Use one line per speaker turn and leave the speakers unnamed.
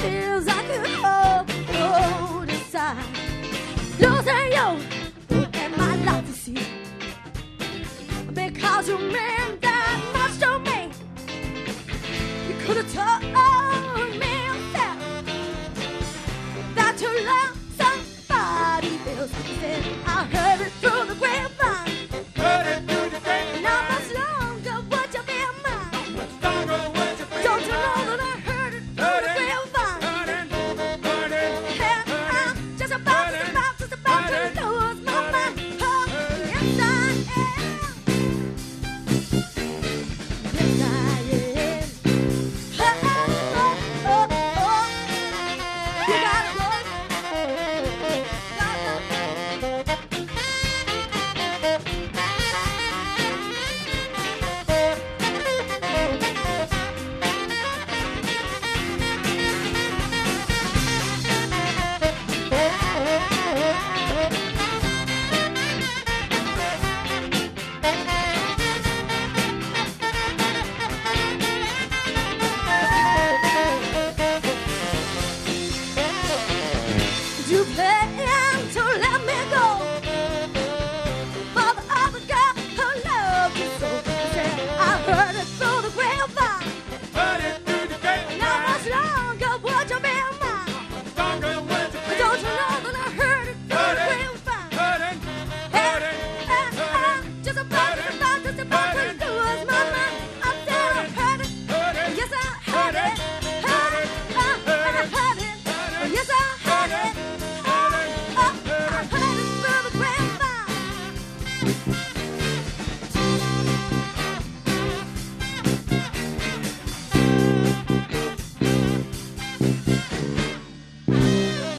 feels I could hold, hold inside. Losing you, look at my life to see. Because you meant that much to me. You could have told me that that you love somebody feels something I heard.